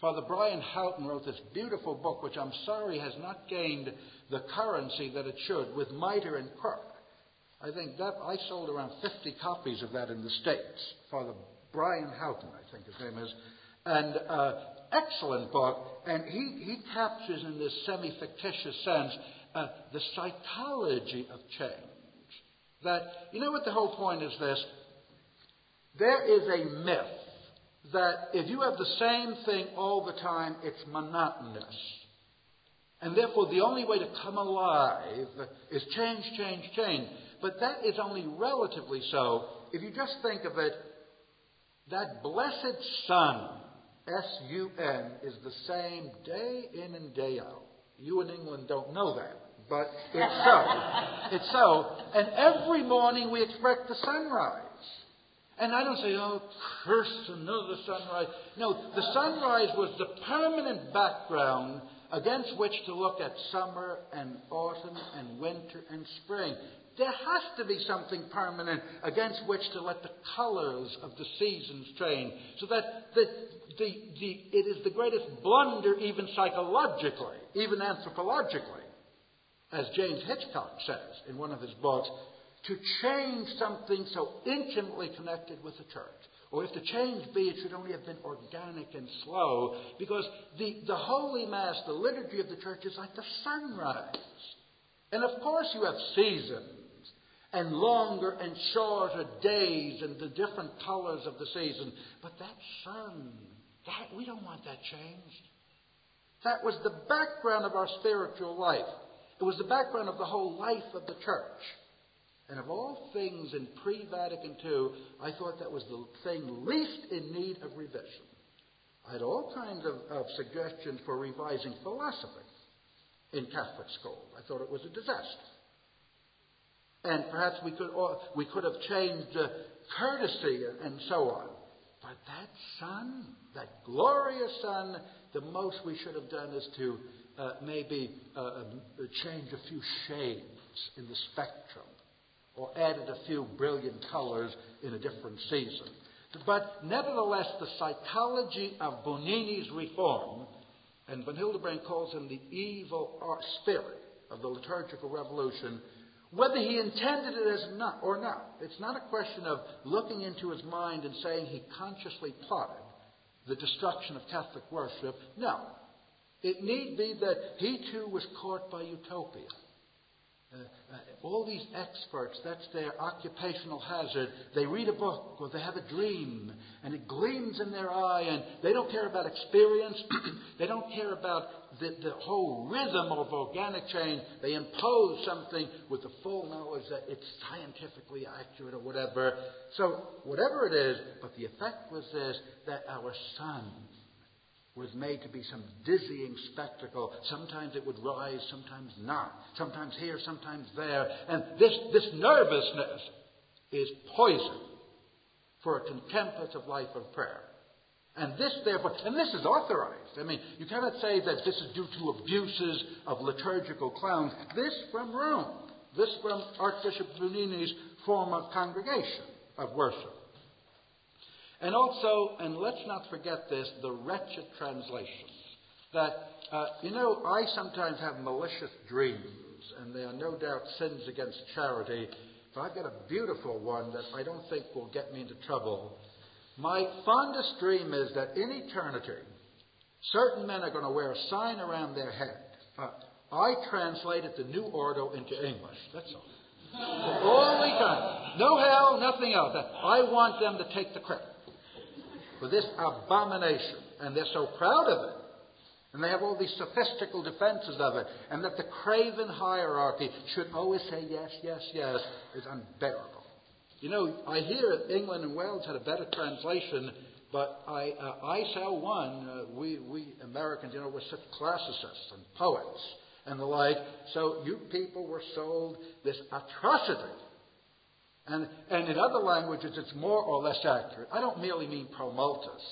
Father Bryan Houghton wrote this beautiful book, which I'm sorry has not gained the currency that it should, with Mitre and Crook. I think that I sold around 50 copies of that in the States. Father Bryan Houghton, I think his name is. And uh, excellent book. And he, he captures in this semi fictitious sense uh, the psychology of change. That, you know what the whole point is this? There is a myth that if you have the same thing all the time, it's monotonous. And therefore, the only way to come alive is change, change, change. But that is only relatively so. If you just think of it, that blessed sun, S U N, is the same day in and day out. You in England don't know that, but it's so. it's so. And every morning we expect the sunrise. And I don't say, oh, curse another sunrise. No, the sunrise was the permanent background against which to look at summer and autumn and winter and spring. There has to be something permanent against which to let the colors of the seasons change. So that the, the, the, it is the greatest blunder, even psychologically, even anthropologically, as James Hitchcock says in one of his books, to change something so intimately connected with the church. Or if the change be, it should only have been organic and slow, because the, the Holy Mass, the liturgy of the church, is like the sunrise. And of course, you have seasons and longer and shorter days and the different colors of the season. But that sun, that we don't want that changed. That was the background of our spiritual life. It was the background of the whole life of the church. And of all things in pre Vatican II, I thought that was the thing least in need of revision. I had all kinds of, of suggestions for revising philosophy in Catholic school. I thought it was a disaster. And perhaps we could, we could have changed uh, courtesy and so on. But that sun, that glorious sun, the most we should have done is to uh, maybe uh, um, change a few shades in the spectrum or added a few brilliant colors in a different season. But nevertheless, the psychology of Bugnini's reform, and Von Hildebrand calls him the evil spirit of the liturgical revolution, whether he intended it as not or not. It's not a question of looking into his mind and saying he consciously plotted the destruction of Catholic worship. No. It need be that he too was caught by utopia. Uh, all these experts, that's their occupational hazard. They read a book or they have a dream and it gleams in their eye and they don't care about experience. they don't care about the, the whole rhythm of organic change. They impose something with the full knowledge that it's scientifically accurate or whatever. So, whatever it is, but the effect was this that our sun was made to be some dizzying spectacle. Sometimes it would rise, sometimes not. Sometimes here, sometimes there. And this, this nervousness is poison for a contemplative life of prayer. And this, therefore, and this is authorized. I mean, you cannot say that this is due to abuses of liturgical clowns. This from Rome. This from Archbishop Bugnini's former congregation of worship. And also, and let's not forget this, the wretched translations. That, uh, you know, I sometimes have malicious dreams, and they are no doubt sins against charity. But I've got a beautiful one that I don't think will get me into trouble. My fondest dream is that in eternity, certain men are going to wear a sign around their head. Uh, I translated the New Ordo into English. That's all. the time. No hell, nothing else. I want them to take the credit for this abomination. And they're so proud of it. And they have all these sophistical defenses of it. And that the craven hierarchy should always say yes, yes, yes is unbearable. You know, I hear England and Wales had a better translation, but I, uh, I saw one. Uh, we, we Americans, you know, we're such classicists and poets and the like. So you people were sold this atrocity and, and in other languages, it's more or less accurate. I don't merely mean pro multis.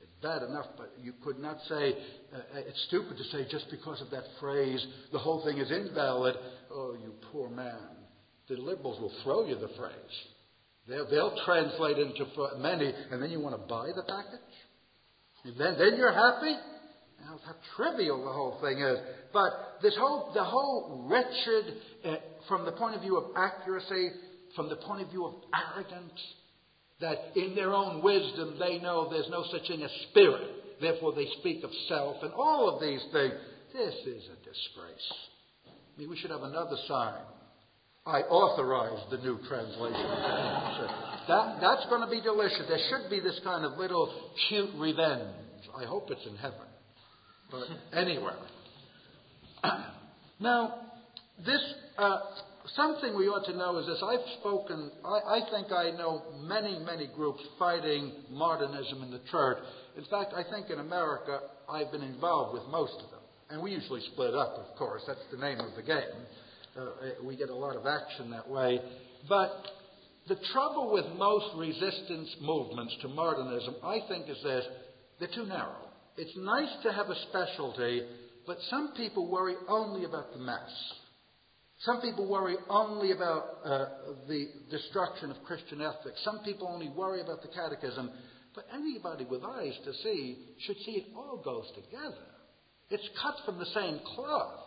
It's bad enough, but you could not say, uh, it's stupid to say just because of that phrase, the whole thing is invalid. Oh, you poor man. The liberals will throw you the phrase. They'll, they'll translate into many, and then you want to buy the package? And then, then you're happy? Now, how trivial the whole thing is. But this whole, the whole wretched, uh, from the point of view of accuracy, from the point of view of arrogance, that in their own wisdom they know there's no such thing as spirit, therefore they speak of self, and all of these things. This is a disgrace. I mean, we should have another sign. I authorize the new translation. that, that's going to be delicious. There should be this kind of little cute revenge. I hope it's in heaven. But anywhere. now, this uh, something we ought to know is this. I've spoken, I, I, think I know many, many groups fighting modernism in the church. In fact, I think in America, I've been involved with most of them. And we usually split up, of course. That's the name of the game. Uh, we get a lot of action that way. But the trouble with most resistance movements to modernism, I think, is this they're too narrow. It's nice to have a specialty, but some people worry only about the mass. Some people worry only about uh, the destruction of Christian ethics. Some people only worry about the catechism. But anybody with eyes to see should see it all goes together. It's cut from the same cloth.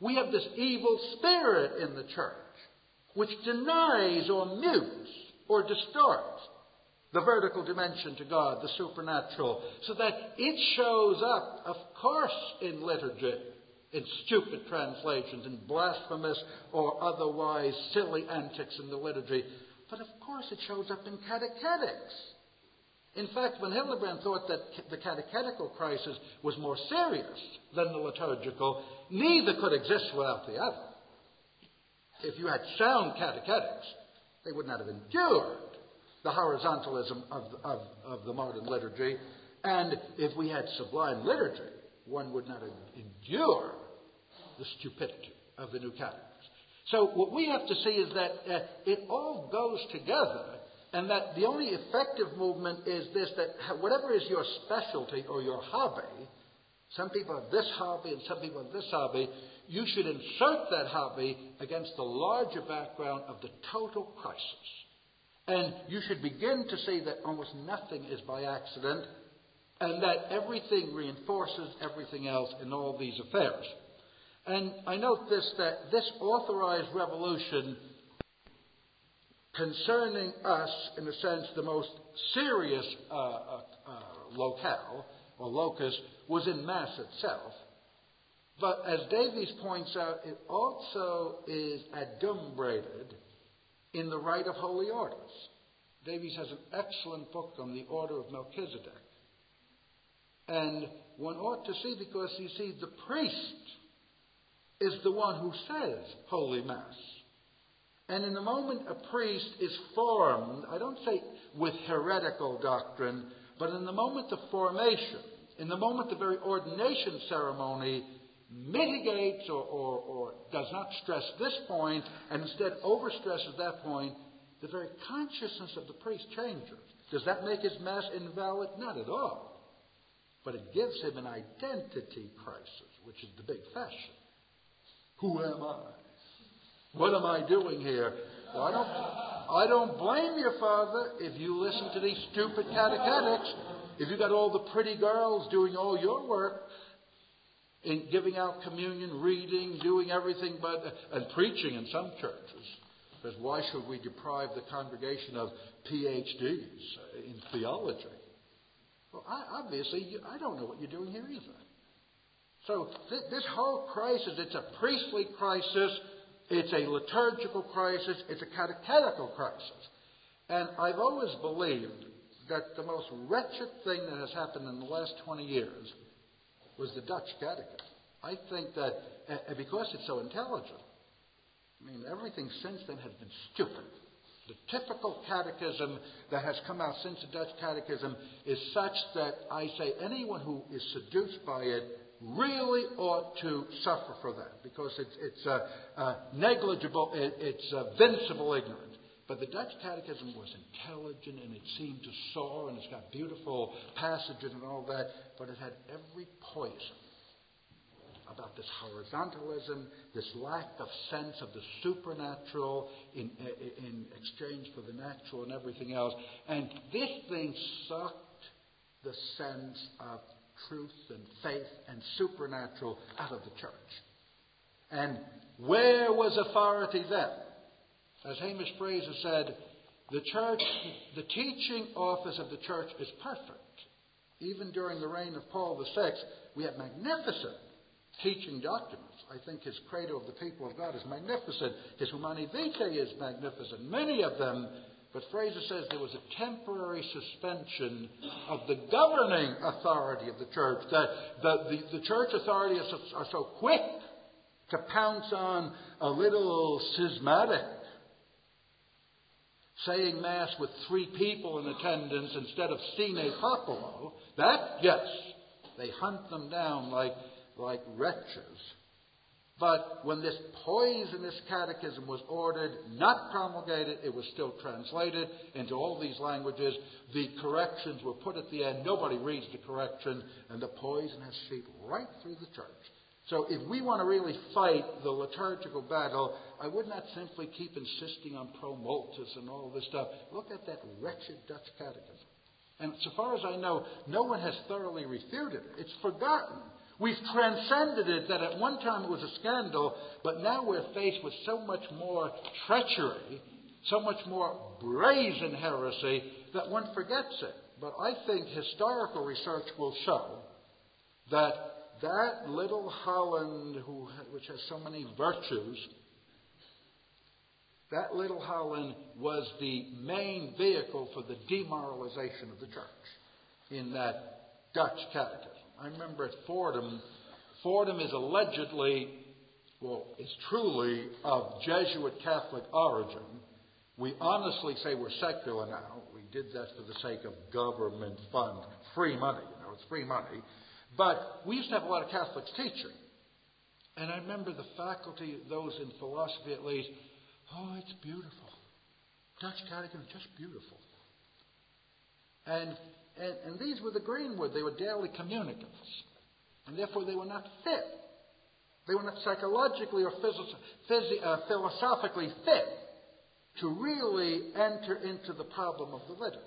We have this evil spirit in the church which denies or mutes or distorts the vertical dimension to God, the supernatural, so that it shows up, of course, in liturgy in stupid translations, in blasphemous or otherwise silly antics in the liturgy. But of course, it shows up in catechetics. In fact, von Hildebrand thought that the catechetical crisis was more serious than the liturgical, neither could exist without the other. If you had sound catechetics, they would not have endured the horizontalism of, of, of the modern liturgy. And if we had sublime liturgy, one would not endure the stupidity of the new catechism. So what we have to see is that uh, it all goes together, and that the only effective movement is this: that whatever is your specialty or your hobby, some people have this hobby and some people have this hobby. You should insert that hobby against the larger background of the total crisis. And you should begin to see that almost nothing is by accident, and that everything reinforces everything else in all these affairs. And I note this that this authorized revolution concerning us, in a sense, the most serious uh, uh, uh, locale or locus was in Mass itself. But as Davies points out, it also is adumbrated in the rite of holy orders. Davies has an excellent book on the order of Melchizedek. And one ought to see because you see, the priest is the one who says Holy Mass. And in the moment a priest is formed, I don't say with heretical doctrine, but in the moment of formation, in the moment the very ordination ceremony mitigates or, or, or does not stress this point and instead overstresses that point, the very consciousness of the priest changes. Does that make his Mass invalid? Not at all. But it gives him an identity crisis, which is the big fashion. Who am I? What am I doing here? Well, I don't, I don't blame you, Father, if you listen to these stupid catechetics. If you got all the pretty girls doing all your work, in giving out communion, reading, doing everything but and preaching in some churches. Because why should we deprive the congregation of PhDs in theology? Well, I, obviously, I don't know what you're doing here either. So th- this whole crisis, it's a priestly crisis, it's a liturgical crisis, it's a catechetical crisis. And I've always believed that the most wretched thing that has happened in the last 20 years was the Dutch catechism. I think that, because it's so intelligent, I mean, everything since then has been stupid. The typical catechism that has come out since the Dutch catechism is such that I say anyone who is seduced by it really ought to suffer for that because it's, it's uh, uh, negligible, it, it's uh, vincible ignorance. But the Dutch Catechism was intelligent and it seemed to soar and it's got beautiful passages and all that, but it had every poison about this horizontalism, this lack of sense of the supernatural in, in exchange for the natural and everything else. And this thing sucked the sense of truth and faith and supernatural out of the church. And where was authority then? As Hamish Fraser said, the church, the teaching office of the church is perfect. Even during the reign of Paul VI, we have magnificent teaching documents. I think his Credo of the People of God is magnificent. His Humanae Vitae is magnificent. Many of them but Fraser says there was a temporary suspension of the governing authority of the church, that the, the, the church authorities are so quick to pounce on a little schismatic, saying Mass with three people in attendance instead of sine populo. That, yes, they hunt them down like, like wretches. But when this poisonous catechism was ordered, not promulgated, it was still translated into all these languages. The corrections were put at the end. Nobody reads the correction, and the poison has seeped right through the church. So if we want to really fight the liturgical battle, I would not simply keep insisting on pro and all this stuff. Look at that wretched Dutch catechism. And so far as I know, no one has thoroughly refuted it. It's forgotten. We've transcended it that at one time it was a scandal, but now we're faced with so much more treachery, so much more brazen heresy that one forgets it. But I think historical research will show that that little Holland, who, which has so many virtues, that little Holland was the main vehicle for the demoralization of the church in that Dutch catechism. I remember at Fordham, Fordham is allegedly, well, is truly of Jesuit Catholic origin. We honestly say we're secular now. We did that for the sake of government fund, free money, you know, it's free money. But we used to have a lot of Catholics teaching. And I remember the faculty, those in philosophy at least, oh, it's beautiful. Dutch catechism, just beautiful. And and, and these were the Greenwood. They were daily communicants. And therefore they were not fit. They were not psychologically or phys- uh, philosophically fit to really enter into the problem of the liturgy.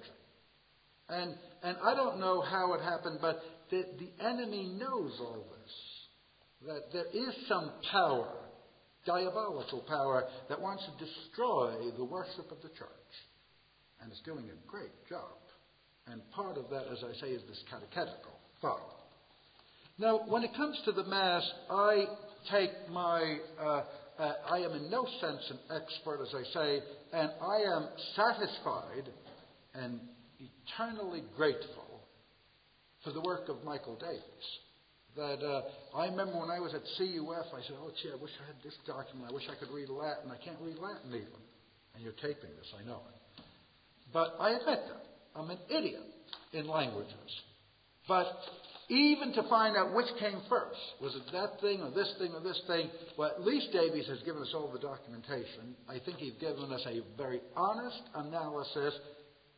And, and I don't know how it happened, but the, the enemy knows all this. That there is some power, diabolical power, that wants to destroy the worship of the church. And it's doing a great job. And part of that, as I say, is this catechetical thought. Now, when it comes to the Mass, I take my, uh, uh, I am in no sense an expert, as I say, and I am satisfied and eternally grateful for the work of Michael Davies. That uh, I remember when I was at CUF, I said, "Oh, gee, I wish I had this document. I wish I could read Latin. I can't read Latin even." And you're taping this, I know. But I admit that. I'm an idiot in languages. But even to find out which came first, was it that thing or this thing or this thing? Well, at least Davies has given us all the documentation. I think he's given us a very honest analysis,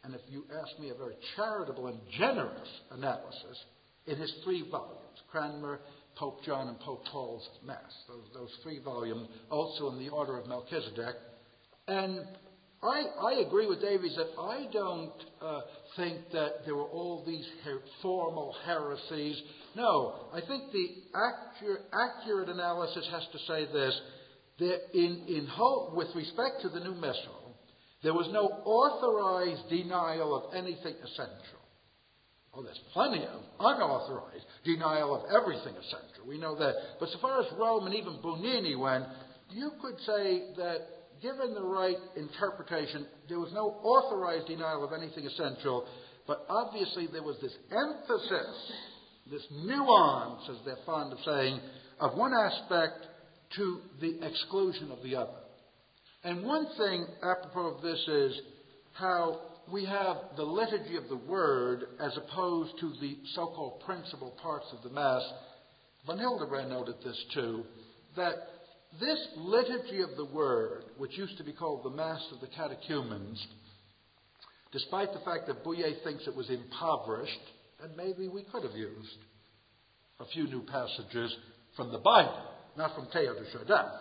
and if you ask me, a very charitable and generous analysis in his three volumes Cranmer, Pope John, and Pope Paul's Mass. Those, those three volumes, also in the order of Melchizedek. And I, I agree with Davies that I don't uh, think that there were all these her- formal heresies. No, I think the accurate, accurate analysis has to say this that in, in with respect to the new Missal, there was no authorized denial of anything essential. Oh, there's plenty of unauthorized denial of everything essential. We know that. But so far as Rome and even Bugnini went, you could say that given the right interpretation, there was no authorized denial of anything essential, but obviously there was this emphasis, this nuance, as they're fond of saying, of one aspect to the exclusion of the other. And one thing apropos of this is how we have the liturgy of the word as opposed to the so called principal parts of the Mass. Von Hildebrand noted this too, that this liturgy of the Word, which used to be called the Mass of the Catechumens, despite the fact that Bouyer thinks it was impoverished, and maybe we could have used a few new passages from the Bible, not from Teilhard de Chardin.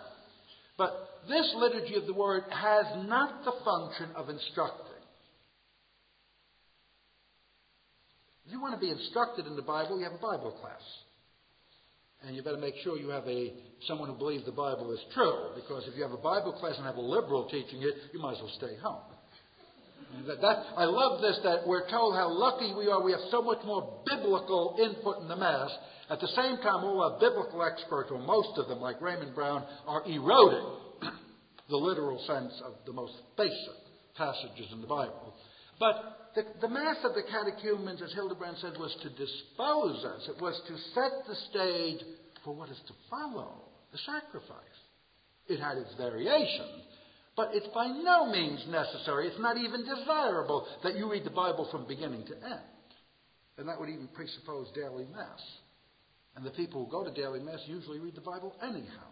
But this liturgy of the Word has not the function of instructing. If you want to be instructed in the Bible, you have a Bible class. And you better make sure you have a someone who believes the Bible is true, because if you have a Bible class and have a liberal teaching it, you might as well stay home. That, that, I love this that we're told how lucky we are. We have so much more biblical input in the Mass. At the same time, all our biblical experts, or most of them, like Raymond Brown, are eroding the literal sense of the most basic passages in the Bible. But the, the Mass of the catechumens, as Hildebrand said, was to dispose us. It was to set the stage for what is to follow, the sacrifice. It had its variations, but it's by no means necessary, it's not even desirable that you read the Bible from beginning to end. And that would even presuppose daily Mass. And the people who go to daily Mass usually read the Bible anyhow.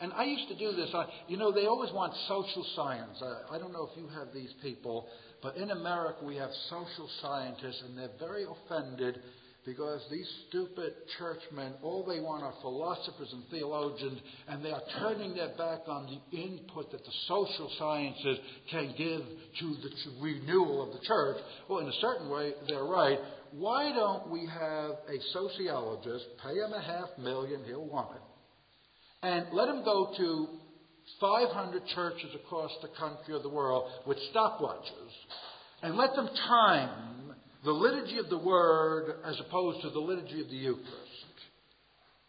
And I used to do this. I, you know, they always want social science. I, I don't know if you have these people, but in America we have social scientists, and they're very offended because these stupid churchmen, all they want are philosophers and theologians, and they are turning their back on the input that the social sciences can give to the renewal of the church. Well, in a certain way, they're right. Why don't we have a sociologist, pay him a half million, he'll want it, and let him go to 500 churches across the country or the world with stopwatches and let them time the liturgy of the Word as opposed to the liturgy of the Eucharist.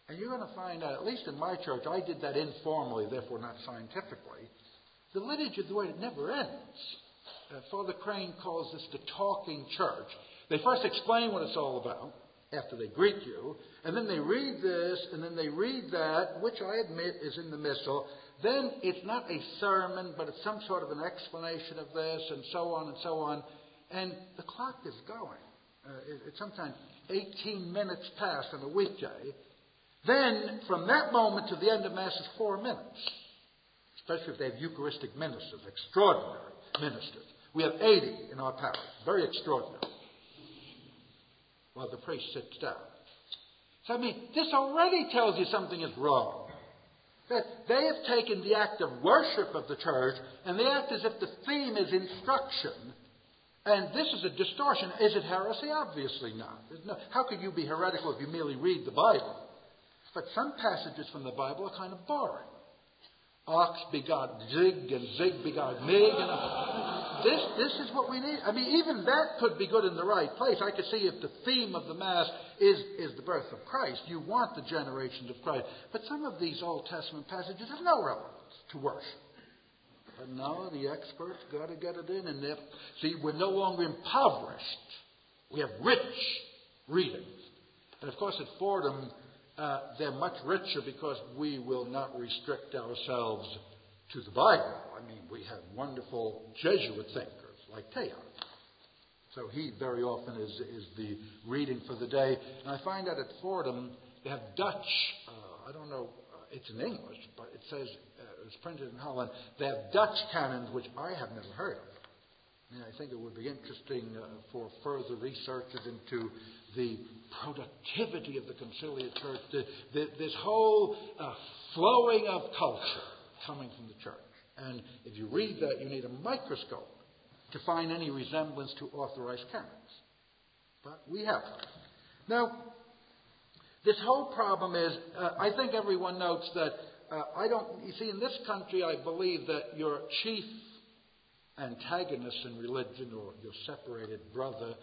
And you're going to find out, at least in my church, I did that informally, therefore not scientifically. The liturgy of the Word, never ends. Uh, Father Crane calls this the talking church. They first explain what it's all about after they greet you, and then they read this, and then they read that, which I admit is in the missal. Then it's not a sermon, but it's some sort of an explanation of this, and so on and so on. And the clock is going. Uh, it's sometimes 18 minutes past on a weekday. Then, from that moment to the end of Mass is four minutes, especially if they have Eucharistic ministers, extraordinary ministers. We have 80 in our parish, very extraordinary while the priest sits down. So, I mean, this already tells you something is wrong. That they have taken the act of worship of the church and they act as if the theme is instruction. And this is a distortion. Is it heresy? Obviously not. No, how could you be heretical if you merely read the Bible? But some passages from the Bible are kind of boring. Ox begot Zig, and Zig begot Mig. And this, this is what we need. I mean, even that could be good in the right place. I could see if the theme of the Mass is, is the birth of Christ. You want the generations of Christ. But some of these Old Testament passages have no relevance to worship. But now the experts got to get it in. And see, we're no longer impoverished. We have rich readings. And of course, at Fordham, uh, they're much richer because we will not restrict ourselves to the Bible. I mean, we have wonderful Jesuit thinkers like Teilhard. So he very often is, is the reading for the day. And I find that at Fordham they have Dutch, uh, I don't know, uh, it's in English, but it says, uh, it's printed in Holland. They have Dutch canons, which I have never heard of. I, mean, I think it would be interesting uh, for further researches into the productivity of the conciliar church, the, the, this whole uh, flowing of culture coming from the church. And if you read that, you need a microscope to find any resemblance to authorized canons. But we have. Now, this whole problem is, uh, I think everyone notes that uh, I don't, you see, in this country, I believe that your chief antagonist in religion or your separated brother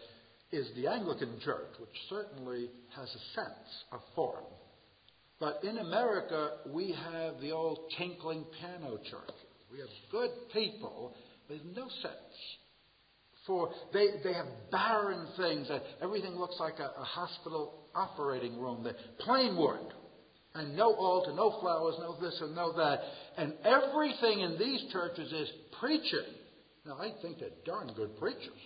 is the Anglican Church, which certainly has a sense of form. But in America, we have the old tinkling piano church. We have good people with no sense. For they, they have barren things. Uh, everything looks like a, a hospital operating room. They're plain wood. And no altar, no flowers, no this and no that. And everything in these churches is preaching. Now, I think they're darn good preachers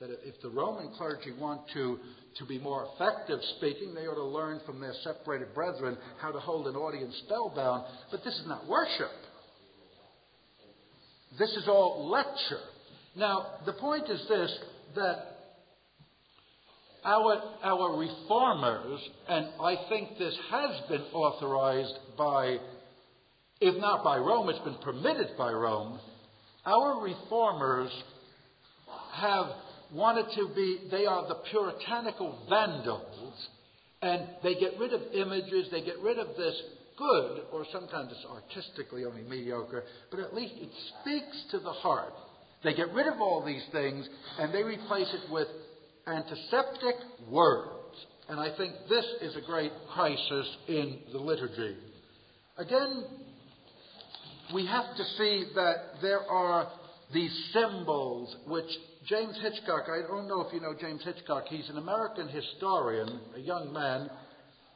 that if the Roman clergy want to, to be more effective speaking, they ought to learn from their separated brethren how to hold an audience spellbound. But this is not worship. This is all lecture. Now, the point is this that our, our reformers, and I think this has been authorized by, if not by Rome, it's been permitted by Rome, our reformers have wanted to be, they are the puritanical vandals, and they get rid of images, they get rid of this good, or sometimes it's artistically only mediocre, but at least it speaks to the heart. They get rid of all these things and they replace it with antiseptic words. And I think this is a great crisis in the liturgy. Again, we have to see that there are these symbols which James Hitchcock, I don't know if you know James Hitchcock, he's an American historian, a young man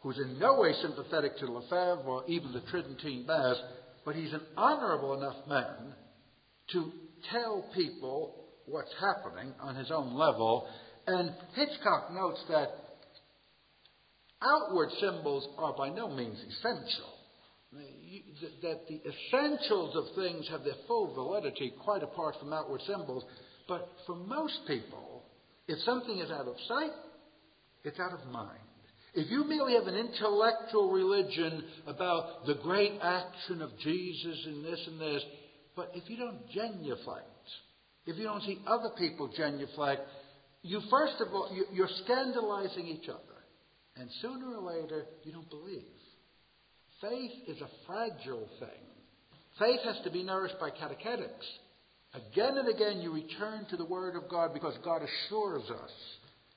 who's in no way sympathetic to Lefebvre or even the Tridentine Mass, but he's an honorable enough man to tell people what's happening on his own level. And Hitchcock notes that outward symbols are by no means essential. That the essentials of things have their full validity quite apart from outward symbols. But for most people, if something is out of sight, it's out of mind. If you merely have an intellectual religion about the great action of Jesus and this and this, but if you don't genuflect, if you don't see other people genuflect, you first of all, you're scandalizing each other. And sooner or later, you don't believe. Faith is a fragile thing. Faith has to be nourished by catechetics. Again and again, you return to the Word of God because God assures us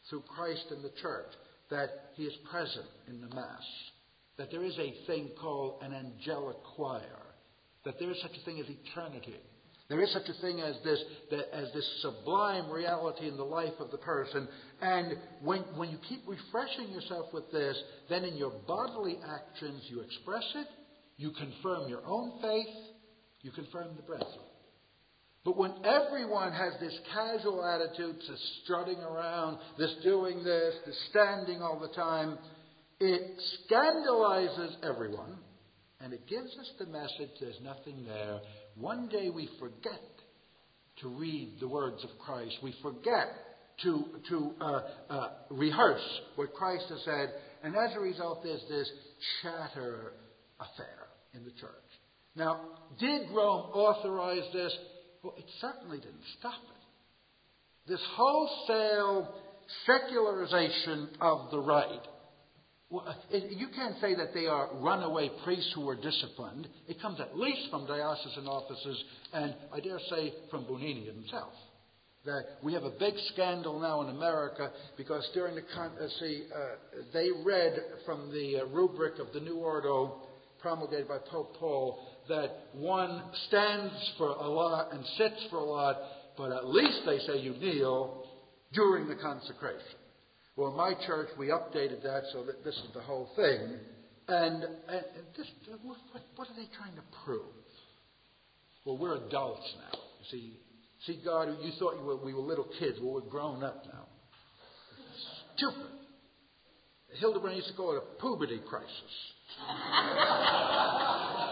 through Christ and the church that He is present in the Mass, that there is a thing called an angelic choir, that there is such a thing as eternity. There is such a thing as this, as this sublime reality in the life of the person. And when, when you keep refreshing yourself with this, then in your bodily actions you express it, you confirm your own faith, you confirm the brethren. But when everyone has this casual attitude, to strutting around, this doing this, this standing all the time, it scandalizes everyone and it gives us the message there's nothing there. One day we forget to read the words of Christ. We forget to, to uh, uh, rehearse what Christ has said. And as a result, there's this chatter affair in the church. Now, did Rome authorize this? Well, it certainly didn't stop it. This wholesale secularization of the rite. Well, you can't say that they are runaway priests who were disciplined. It comes at least from diocesan offices, and I dare say from Bugnini himself. That we have a big scandal now in America because during the uh, see uh, they read from the uh, rubric of the New Ordo promulgated by Pope Paul that one stands for a lot and sits for a lot, but at least they say you kneel during the consecration. Well, in my church, we updated that so that this is the whole thing. And, and this, what, what are they trying to prove? Well, we're adults now. You see, see, God, you thought you were, we were little kids. Well, we're grown up now. Stupid. Hildebrand used to call it a puberty crisis.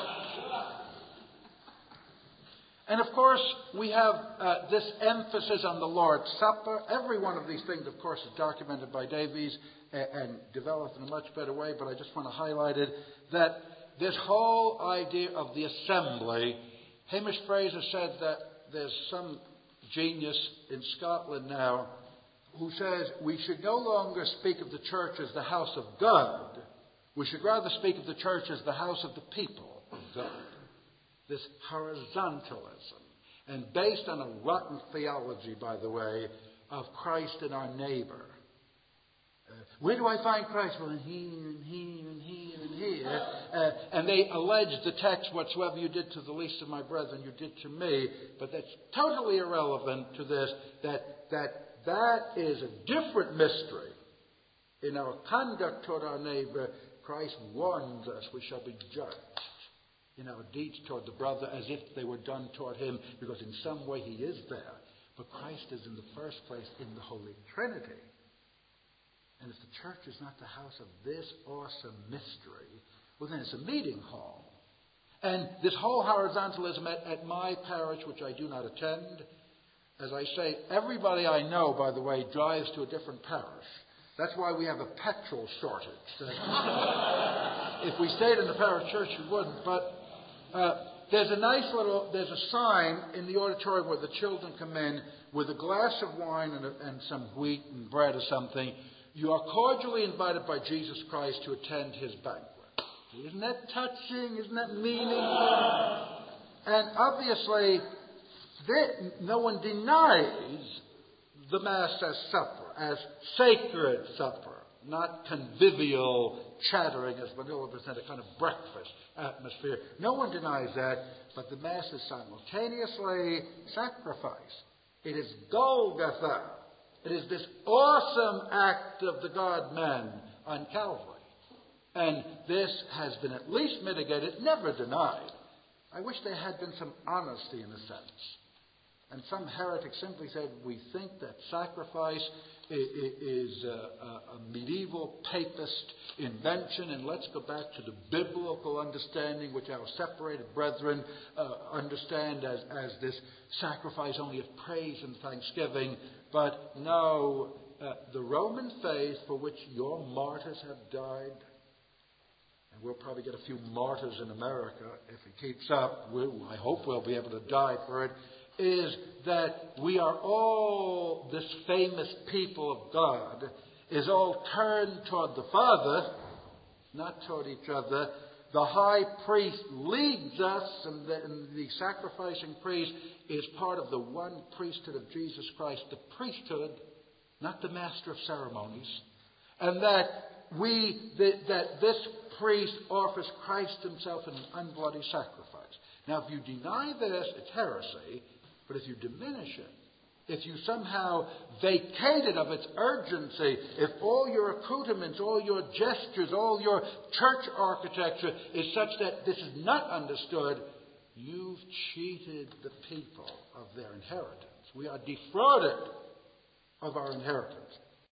And of course, we have uh, this emphasis on the Lord's Supper. Every one of these things, of course, is documented by Davies and, and developed in a much better way, but I just want to highlight it that this whole idea of the assembly, Hamish Fraser said that there's some genius in Scotland now who says we should no longer speak of the church as the house of God. We should rather speak of the church as the house of the people of God this horizontalism, and based on a rotten theology, by the way, of Christ and our neighbor. Uh, where do I find Christ? Well, in here and here and here and here. Uh, and they allege the text, whatsoever you did to the least of my brethren, you did to me. But that's totally irrelevant to this, that, that that is a different mystery. In our conduct toward our neighbor, Christ warns us we shall be judged in our deeds toward the brother as if they were done toward him, because in some way he is there. But Christ is in the first place in the Holy Trinity. And if the church is not the house of this awesome mystery, well, then it's a meeting hall. And this whole horizontalism at, at my parish, which I do not attend, as I say, everybody I know, by the way, drives to a different parish. That's why we have a petrol shortage. if we stayed in the parish church, we wouldn't. But uh, there's a nice little, there's a sign in the auditorium where the children come in with a glass of wine and, a, and some wheat and bread or something. You are cordially invited by Jesus Christ to attend his banquet. Isn't that touching? Isn't that meaningful? And obviously, no one denies the Mass as supper, as sacred supper, not convivial chattering as Manila present a kind of breakfast atmosphere. No one denies that, but the Mass is simultaneously sacrifice. It is Golgotha. It is this awesome act of the God man on Calvary. And this has been at least mitigated, never denied. I wish there had been some honesty in a sense. And some heretics simply said, we think that sacrifice is a, medieval papist invention, and let's go back to the biblical understanding which our separated brethren uh, understand as, as this sacrifice only of praise and thanksgiving. But no, uh, the Roman faith for which your martyrs have died, and we'll probably get a few martyrs in America if it keeps up. We'll, I hope we'll be able to die for it is that we are all, this famous people of God, is all turned toward the Father, not toward each other. The high priest leads us, and the, and the sacrificing priest is part of the one priesthood of Jesus Christ, the priesthood, not the master of ceremonies. And that we, that, that this priest offers Christ himself in an unbloody sacrifice. Now, if you deny this, it's heresy. But if you diminish it, if you somehow vacate it of its urgency, if all your accoutrements, all your gestures, all your church architecture is such that this is not understood, you've cheated the people of their inheritance. We are defrauded of our inheritance.